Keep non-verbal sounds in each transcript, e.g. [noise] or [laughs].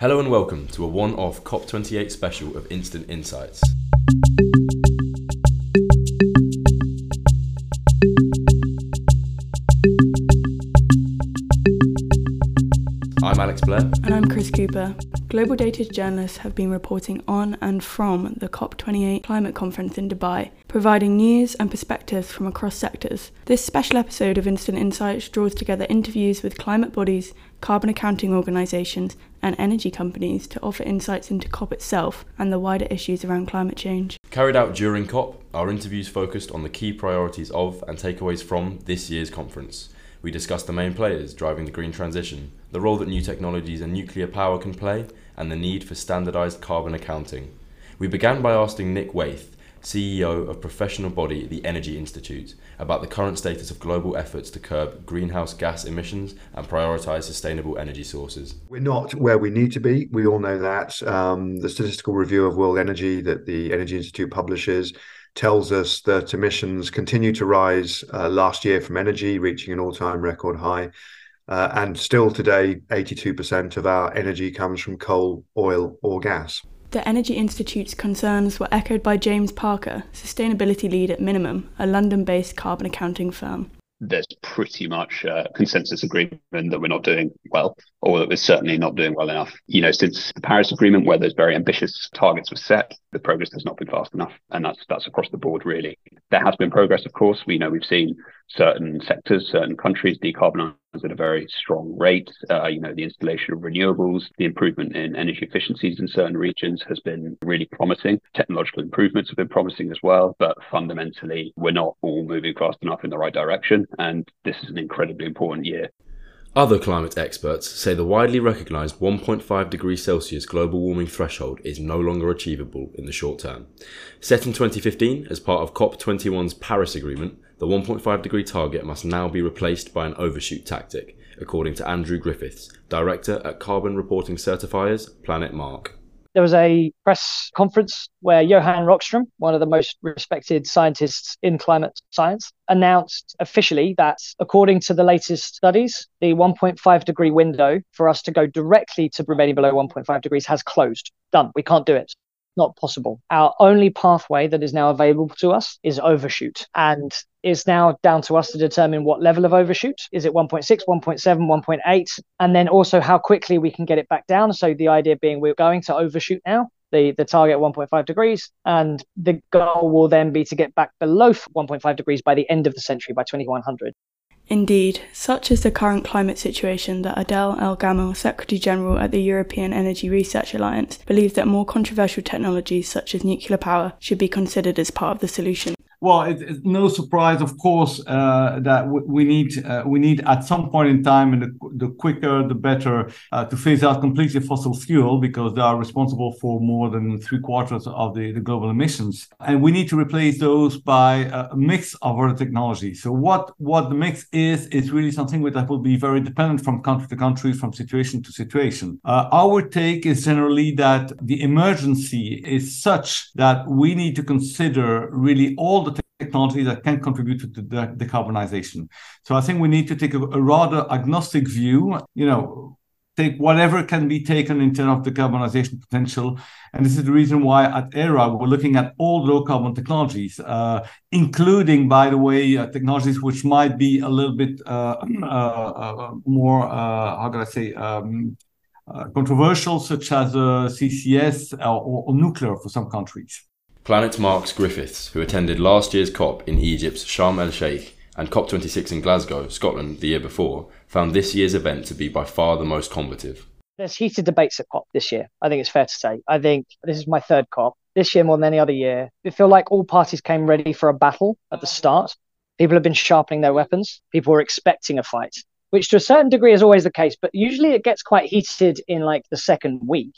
Hello and welcome to a one off COP28 special of Instant Insights. Alex Blair. And I'm Kris Cooper. GlobalData journalists have been reporting on and from the COP28 climate conference in Dubai, providing news and perspectives from across sectors. This special episode of Instant Insights draws together interviews with climate bodies, carbon accounting organisations, and energy companies to offer insights into COP itself and the wider issues around climate change. Carried out during COP, our interviews focused on the key priorities of and takeaways from this year's conference. We discussed the main players driving the green transition, the role that new technologies and nuclear power can play, and the need for standardised carbon accounting. We began by asking Nick Wayth, CEO of professional body the Energy Institute, about the current status of global efforts to curb greenhouse gas emissions and prioritise sustainable energy sources. We're not where we need to be. We all know that. Um, the statistical review of world energy that the Energy Institute publishes tells us that emissions continue to rise uh, last year from energy, reaching an all time record high. Uh, and still today, 82% of our energy comes from coal, oil, or gas. The Energy Institute's concerns were echoed by James Parker, sustainability lead at Minimum, a London based carbon accounting firm there's pretty much consensus agreement that we're not doing well, or that we're certainly not doing well enough. You know, since the Paris Agreement, where those very ambitious targets were set, the progress has not been fast enough, and that's that's across the board really. There has been progress, of course. We know we've seen certain sectors, certain countries decarbonize at a very strong rate. Uh, you know, the installation of renewables, the improvement in energy efficiencies in certain regions has been really promising. Technological improvements have been promising as well, but fundamentally, we're not all moving fast enough in the right direction. And this is an incredibly important year. Other climate experts say the widely recognised 1.5 degrees Celsius global warming threshold is no longer achievable in the short term. Set in 2015 as part of COP21's Paris Agreement, the 1.5 degree target must now be replaced by an overshoot tactic, according to Andrew Griffiths, director at carbon reporting certifiers Planet Mark. There was a press conference where Johan Rockström, one of the most respected scientists in climate science, announced officially that according to the latest studies, the 1.5 degree window for us to go directly to remaining below 1.5 degrees has closed. Done. We can't do it not possible. Our only pathway that is now available to us is overshoot. And it's now down to us to determine what level of overshoot. Is it 1.6, 1.7, 1.8? And then also how quickly we can get it back down. So the idea being we're going to overshoot now. The, the target 1.5 degrees, and the goal will then be to get back below 1.5 degrees by the end of the century, by 2100. Indeed, such is the current climate situation that Adel El Gammal, Secretary General at the European Energy Research Alliance, believes that more controversial technologies such as nuclear power should be considered as part of the solution. Well, it, it's no surprise, of course, uh, that w- we need uh, we need at some point in time, and the, the quicker the better, uh, to phase out completely fossil fuel because they are responsible for more than three quarters of the, the global emissions, and we need to replace those by a mix of other technologies. So what what the mix is is really something that will be very dependent from country to country, from situation to situation. Uh, our take is generally that the emergency is such that we need to consider really all the technology that can contribute to the decarbonization. So I think we need to take a, a rather agnostic view, you know, take whatever can be taken in terms of decarbonization potential. And this is the reason why at ERA we're looking at all low carbon technologies, uh, including, by the way, uh, technologies which might be a little bit uh, uh, uh more, uh, how can I say, um, controversial, such as CCS or, or nuclear for some countries. Planet Mark's Griffiths, who attended last year's COP in Egypt's Sharm el Sheikh and COP26 in Glasgow, Scotland, the year before, found this year's event to be by far the most combative. There's heated debates at COP this year. I think it's fair to say. I think this is my third COP. This year, more than any other year, it feel like all parties came ready for a battle at the start. People have been sharpening their weapons. People were expecting a fight, which to a certain degree is always the case. But usually it gets quite heated in like the second week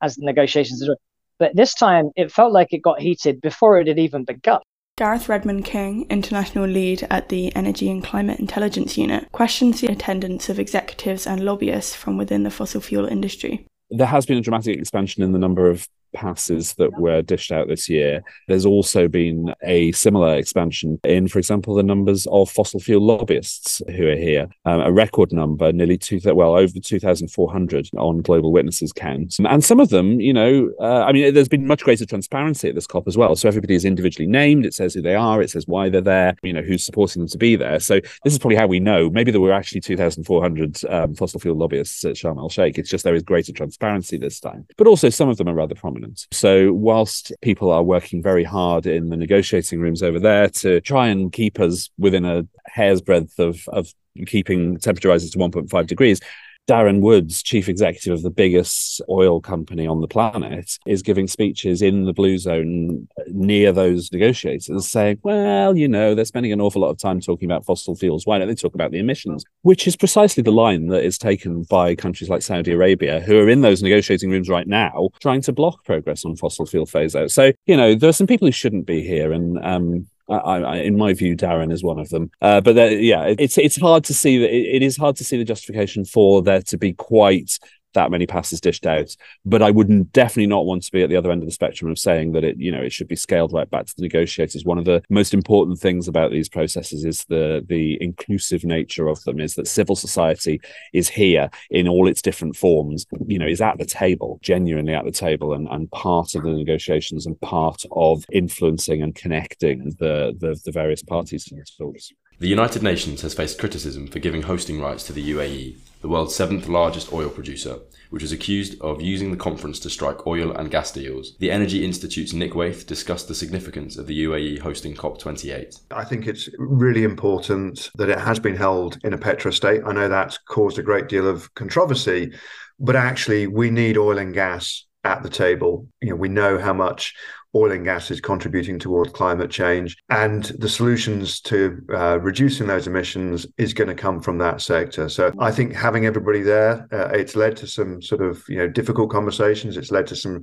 as the negotiations are but this time it felt like it got heated before it had even begun. Gareth Redmond King, international lead at the Energy and Climate Intelligence Unit, questions the attendance of executives and lobbyists from within the fossil fuel industry. There has been a dramatic expansion in the number of passes that were dished out this year, there's also been a similar expansion in, for example, the numbers of fossil fuel lobbyists who are here. Um, a record number, nearly two, well, over 2,400 on Global Witnesses count. And some of them, you know, uh, I mean, there's been much greater transparency at this COP as well. So everybody is individually named. It says who they are. It says why they're there. You know, who's supporting them to be there. So this is probably how we know. Maybe there were actually 2,400 um, fossil fuel lobbyists at Sharm el Sheikh. It's just there is greater transparency this time. But also some of them are rather prominent. So whilst people are working very hard in the negotiating rooms over there to try and keep us within a hair's breadth of, of keeping temperature rises to 1.5 degrees, Darren Woods, chief executive of the biggest oil company on the planet, is giving speeches in the blue zone near those negotiators saying, well, you know, they're spending an awful lot of time talking about fossil fuels. Why don't they talk about the emissions? Which is precisely the line that is taken by countries like Saudi Arabia, who are in those negotiating rooms right now, trying to block progress on fossil fuel phase out. So, you know, there are some people who shouldn't be here. And um, I, I, in my view, Darren is one of them. Uh, but yeah, it's it's hard to see that it, it is hard to see the justification for there to be quite that many passes dished out. But I would definitely not want to be at the other end of the spectrum of saying that it, you know, it should be scaled right back to the negotiators. One of the most important things about these processes is the the inclusive nature of them. Is that civil society is here in all its different forms. You know, is at the table, genuinely at the table, and and part of the negotiations and part of influencing and connecting the the, the various parties to the talks. The United Nations has faced criticism for giving hosting rights to the UAE the world's seventh largest oil producer, which was accused of using the conference to strike oil and gas deals. The Energy Institute's Nick Wayth discussed the significance of the UAE hosting COP28. I think it's really important that it has been held in a petrostate. I know that's caused a great deal of controversy, but actually, we need oil and gas at the table. You know, we know how much oil and gas is contributing towards climate change. And the solutions to uh, reducing those emissions is going to come from that sector. So I think having everybody there, uh, it's led to some sort of you know difficult conversations. It's led to some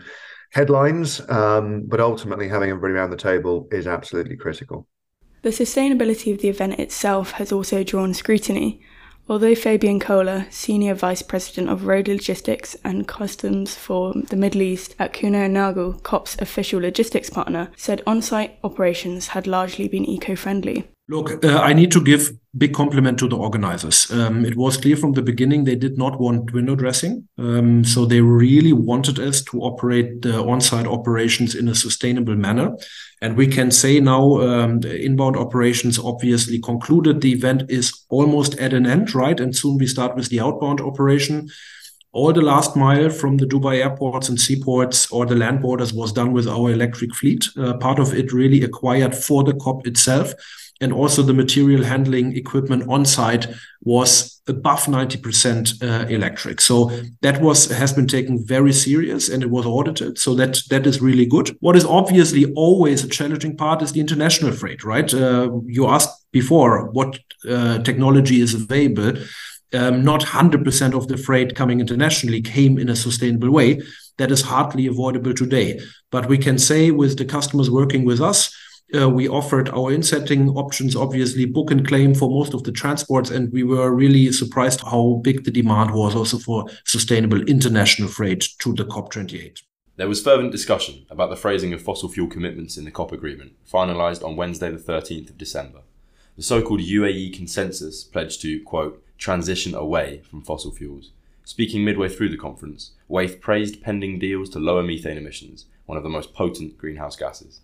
headlines, um, but ultimately having everybody around the table is absolutely critical. The sustainability of the event itself has also drawn scrutiny. Although Fabian Koehler, Senior Vice President of Road Logistics and Customs for the Middle East at Kuehne Nagel, COP's official logistics partner, said on site operations had largely been eco friendly. Look, uh, I need to give big compliment to the organizers. Um, it was clear from the beginning they did not want window dressing, um, so they really wanted us to operate the on-site operations in a sustainable manner. And we can say now um, the inbound operations obviously concluded. The event is almost at an end, right? And soon we start with the outbound operation. All the last mile from the Dubai airports and seaports or the land borders was done with our electric fleet. Uh, part of it really acquired for the COP itself and also the material handling equipment on site was above 90% uh, electric. So that was has been taken very serious and it was audited. So that that is really good. What is obviously always a challenging part is the international freight right? Uh, you asked before what uh, technology is available. Um, not 100% of the freight coming internationally came in a sustainable way. That is hardly avoidable today. But we can say with the customers working with us uh, we offered our insetting options, obviously book and claim for most of the transports, and we were really surprised how big the demand was also for sustainable international freight to the COP28. There was fervent discussion about the phrasing of fossil fuel commitments in the COP agreement, finalised on Wednesday, the 13th of December. The so called UAE consensus pledged to, quote, transition away from fossil fuels. Speaking midway through the conference, Wayth praised pending deals to lower methane emissions, one of the most potent greenhouse gases.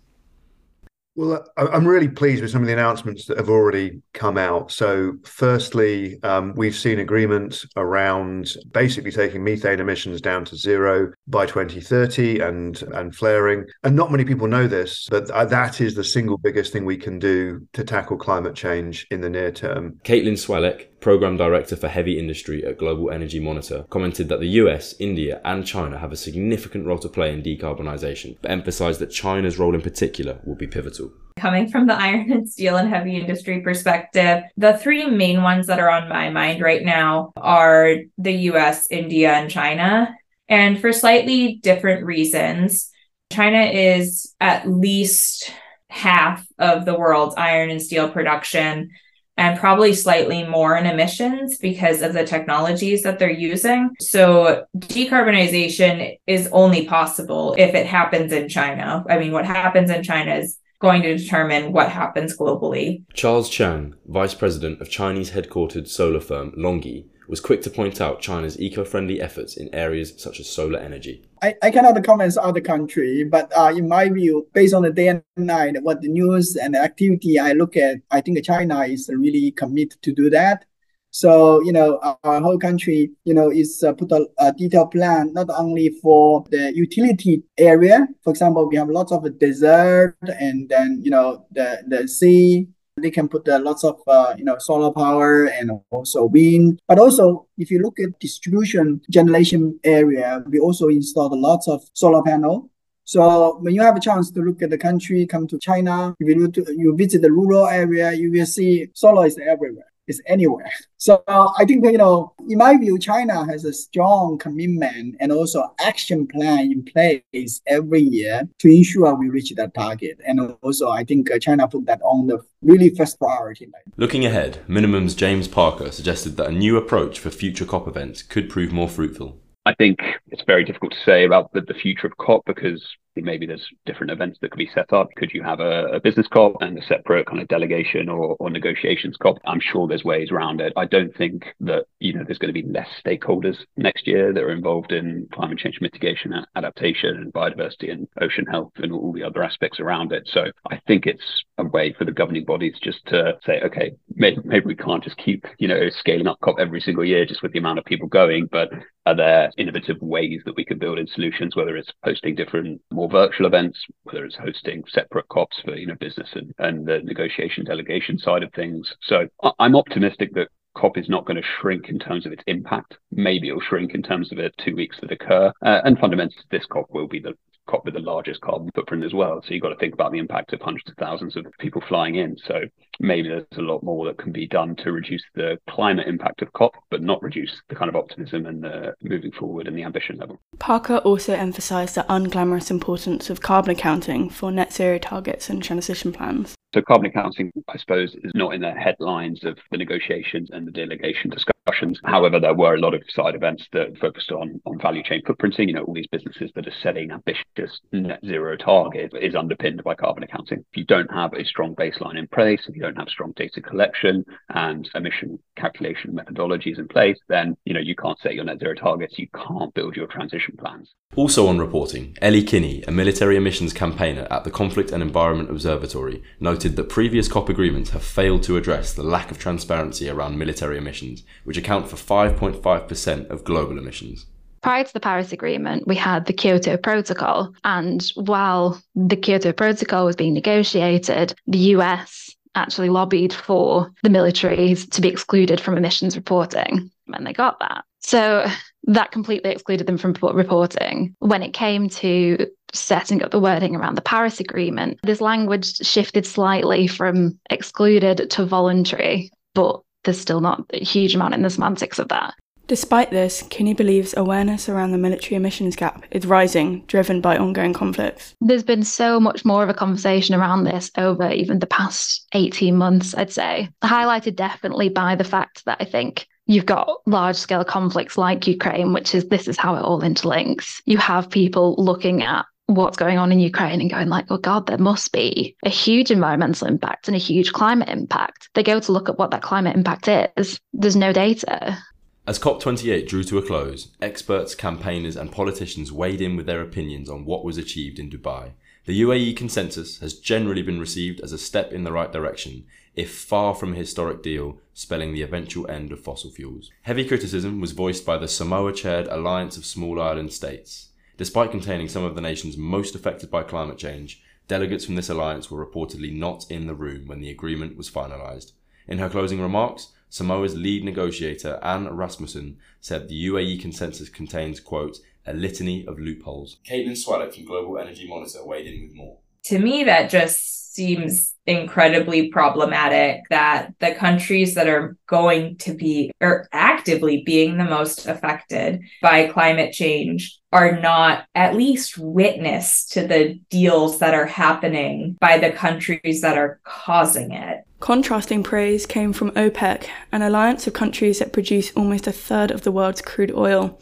Well, I'm really pleased with some of the announcements that have already come out. So, firstly, um, we've seen agreement around basically taking methane emissions down to zero by 2030 and and flaring. And not many people know this, but that is the single biggest thing we can do to tackle climate change in the near term. Caitlin Swalec, Program Director for Heavy Industry at Global Energy Monitor, commented that the US, India, and China have a significant role to play in decarbonisation, but emphasised that China's role in particular will be pivotal. Coming from the [laughs] iron and steel and heavy industry perspective, the three main ones that are on my mind right now are the US, India, and China. And for slightly different reasons, China is at least half of the world's iron and steel production and probably slightly more in emissions because of the technologies that they're using. So decarbonization is only possible if it happens in China. I mean, what happens in China is going to determine what happens globally. Charles Jiang, Vice President of Chinese headquartered solar firm LONGi, was quick to point out China's eco-friendly efforts in areas such as solar energy. I, I cannot comment on other country, but uh, in my view, based on the day and night, what the news and the activity I look at, I think China is really committed to do that. So, you know, our whole country, you know, is uh, put a, a, detailed plan, not only for the utility area. For example, we have lots of desert and then, you know, the, the sea, they can put uh, lots of uh, you know solar power and also wind. But also, if you look at distribution generation area, we also installed lots of solar panel. So when you have a chance to look at the country, come to China, if you, to, you visit the rural area, you will see solar is everywhere is anywhere. So I think you know, in my view, China has a strong commitment and also action plan in place every year to ensure we reach that target. And also, I think uh, China put that on the really first priority. Looking ahead, Minimum's James Parker suggested that a new approach for future COP events could prove more fruitful. I think it's very difficult to say about the, the future of COP because maybe there's different events that could be set up. Could you have a, a business COP and a separate kind of delegation or, or negotiations COP? I'm sure there's ways around it. I don't think that, you know, there's going to be less stakeholders next year that are involved in climate change mitigation, adaptation and biodiversity and ocean health and all the other aspects around it. So I think it's a way for the governing bodies just to say, okay, maybe, maybe we can't just keep, you know, scaling up COP every single year just with the amount of people going, but are there innovative ways that we could build in solutions, whether it's hosting different, more virtual events, whether it's hosting separate COPs for, you know, business and, and the negotiation delegation side of things. So I'm optimistic that COP is not going to shrink in terms of its impact. Maybe it'll shrink in terms of the two weeks that occur. Uh, and fundamentally, this COP will be the COP with the largest carbon footprint as well. So you've got to think about the impact of hundreds of thousands of people flying in. So maybe there's a lot more that can be done to reduce the climate impact of COP, but not reduce the kind of optimism and the moving forward and the ambition level. Parker also emphasised the unglamorous importance of carbon accounting for net zero targets and transition plans. So carbon accounting, I suppose, is not in the headlines of the negotiations and the delegation discussions. However, there were a lot of side events that focused on, on value chain footprinting. You know, all these businesses that are setting ambitious net zero targets is underpinned by carbon accounting. If you don't have a strong baseline in place, if you don't have strong data collection and emission calculation methodologies in place, then you know you can't set your net zero targets. You can't build your transition plans. Also on reporting, Ellie Kinney, a military emissions campaigner at the Conflict and Environment Observatory, noted that previous COP agreements have failed to address the lack of transparency around military emissions, which account for 5.5% of global emissions. Prior to the Paris Agreement, we had the Kyoto Protocol. And while the Kyoto Protocol was being negotiated, the US actually lobbied for the militaries to be excluded from emissions reporting. And they got that. So that completely excluded them from reporting. When it came to setting up the wording around the Paris Agreement, this language shifted slightly from excluded to voluntary, but there's still not a huge amount in the semantics of that. Despite this, Kinney believes awareness around the military emissions gap is rising, driven by ongoing conflicts. There's been so much more of a conversation around this over even the past 18 months, I'd say. Highlighted definitely by the fact that I think you've got large scale conflicts like Ukraine, which is this is how it all interlinks. You have people looking at what's going on in Ukraine and going like, oh God, there must be a huge environmental impact and a huge climate impact. They go to look at what that climate impact is. There's no data. As COP28 drew to a close, experts, campaigners, and politicians weighed in with their opinions on what was achieved in Dubai. The UAE consensus has generally been received as a step in the right direction, if far from a historic deal, spelling the eventual end of fossil fuels. Heavy criticism was voiced by the Samoa chaired Alliance of Small Island States. Despite containing some of the nations most affected by climate change, delegates from this alliance were reportedly not in the room when the agreement was finalised. In her closing remarks, Samoa's lead negotiator, Anne Rasmussen, said the UAE consensus contains, quote, a litany of loopholes. Caitlin Swalec from Global Energy Monitor weighed in with more. To me, that just seems incredibly problematic that the countries that are going to be or actively being the most affected by climate change are not at least witness to the deals that are happening by the countries that are causing it. Contrasting praise came from OPEC, an alliance of countries that produce almost a third of the world's crude oil.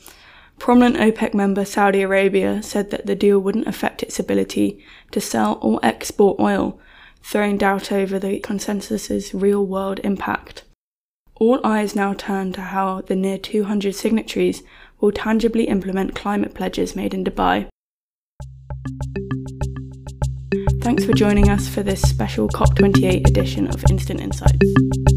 Prominent OPEC member Saudi Arabia said that the deal wouldn't affect its ability to sell or export oil, throwing doubt over the consensus's real world impact. All eyes now turn to how the near 200 signatories will tangibly implement climate pledges made in Dubai. Thanks for joining us for this special COP28 edition of Instant Insights.